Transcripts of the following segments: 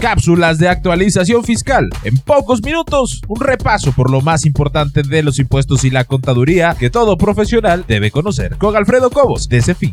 Cápsulas de actualización fiscal. En pocos minutos, un repaso por lo más importante de los impuestos y la contaduría que todo profesional debe conocer. Con Alfredo Cobos, de fin.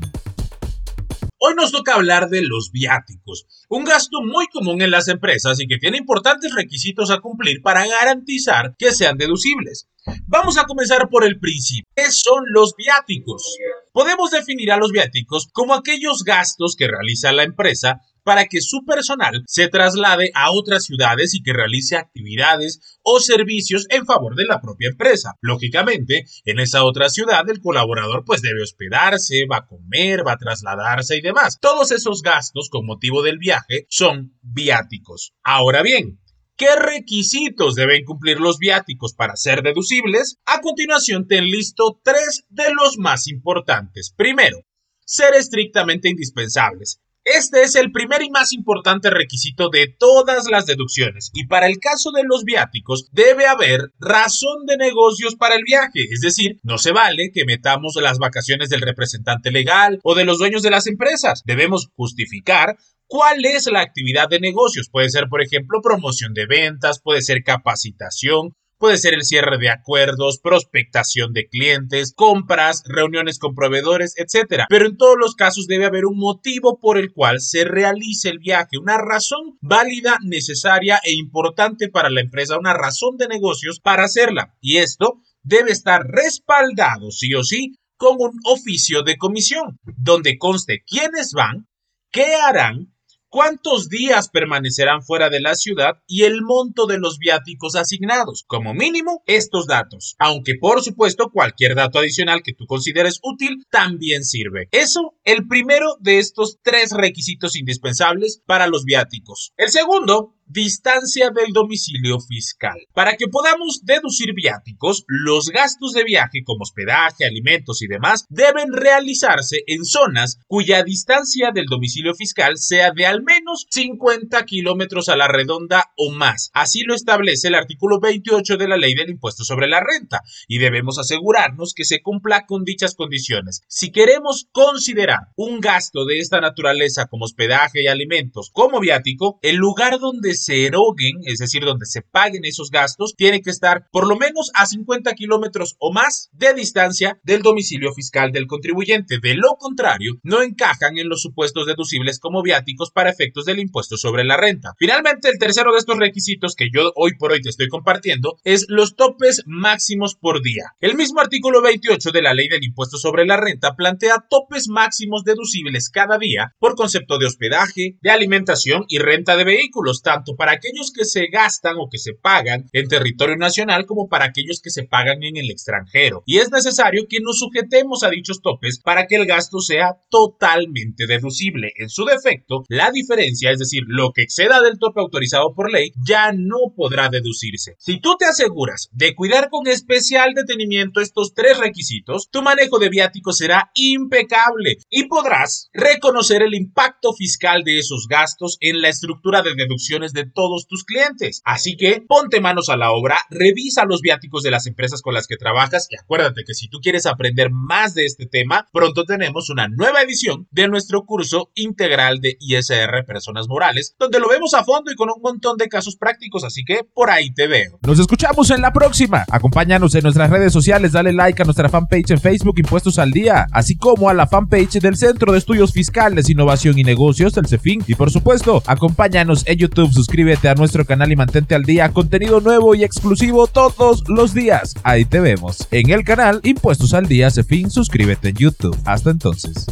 Hoy nos toca hablar de los viáticos, un gasto muy común en las empresas y que tiene importantes requisitos a cumplir para garantizar que sean deducibles. Vamos a comenzar por el principio. ¿Qué son los viáticos? Podemos definir a los viáticos como aquellos gastos que realiza la empresa para que su personal se traslade a otras ciudades y que realice actividades o servicios en favor de la propia empresa. Lógicamente, en esa otra ciudad el colaborador pues debe hospedarse, va a comer, va a trasladarse y demás. Todos esos gastos con motivo del viaje son viáticos. Ahora bien, ¿Qué requisitos deben cumplir los viáticos para ser deducibles? A continuación te enlisto tres de los más importantes. Primero, ser estrictamente indispensables. Este es el primer y más importante requisito de todas las deducciones y para el caso de los viáticos debe haber razón de negocios para el viaje, es decir, no se vale que metamos las vacaciones del representante legal o de los dueños de las empresas. Debemos justificar ¿Cuál es la actividad de negocios? Puede ser, por ejemplo, promoción de ventas, puede ser capacitación, Puede ser el cierre de acuerdos, prospectación de clientes, compras, reuniones con proveedores, etc. Pero en todos los casos debe haber un motivo por el cual se realice el viaje, una razón válida, necesaria e importante para la empresa, una razón de negocios para hacerla. Y esto debe estar respaldado, sí o sí, con un oficio de comisión, donde conste quiénes van, qué harán cuántos días permanecerán fuera de la ciudad y el monto de los viáticos asignados. Como mínimo, estos datos. Aunque por supuesto cualquier dato adicional que tú consideres útil también sirve. Eso, el primero de estos tres requisitos indispensables para los viáticos. El segundo distancia del domicilio fiscal. Para que podamos deducir viáticos, los gastos de viaje como hospedaje, alimentos y demás deben realizarse en zonas cuya distancia del domicilio fiscal sea de al menos 50 kilómetros a la redonda o más. Así lo establece el artículo 28 de la ley del impuesto sobre la renta y debemos asegurarnos que se cumpla con dichas condiciones. Si queremos considerar un gasto de esta naturaleza como hospedaje y alimentos como viático, el lugar donde se eroguen, es decir, donde se paguen esos gastos, tiene que estar por lo menos a 50 kilómetros o más de distancia del domicilio fiscal del contribuyente. De lo contrario, no encajan en los supuestos deducibles como viáticos para efectos del impuesto sobre la renta. Finalmente, el tercero de estos requisitos que yo hoy por hoy te estoy compartiendo es los topes máximos por día. El mismo artículo 28 de la ley del impuesto sobre la renta plantea topes máximos deducibles cada día por concepto de hospedaje, de alimentación y renta de vehículos, tanto para aquellos que se gastan o que se pagan en territorio nacional como para aquellos que se pagan en el extranjero. Y es necesario que nos sujetemos a dichos topes para que el gasto sea totalmente deducible. En su defecto, la diferencia, es decir, lo que exceda del tope autorizado por ley, ya no podrá deducirse. Si tú te aseguras de cuidar con especial detenimiento estos tres requisitos, tu manejo de viáticos será impecable y podrás reconocer el impacto fiscal de esos gastos en la estructura de deducciones de todos tus clientes. Así que ponte manos a la obra, revisa los viáticos de las empresas con las que trabajas y acuérdate que si tú quieres aprender más de este tema, pronto tenemos una nueva edición de nuestro curso integral de ISR Personas Morales, donde lo vemos a fondo y con un montón de casos prácticos, así que por ahí te veo. Nos escuchamos en la próxima. Acompáñanos en nuestras redes sociales, dale like a nuestra fanpage en Facebook Impuestos al Día, así como a la fanpage del Centro de Estudios Fiscales, Innovación y Negocios del CEFIN y por supuesto, acompáñanos en YouTube, suscríbete a nuestro canal y mantente al día, contenido nuevo y exclusivo todos los días. Ahí te vemos. En el canal Impuestos al Día fin suscríbete en YouTube. Hasta entonces.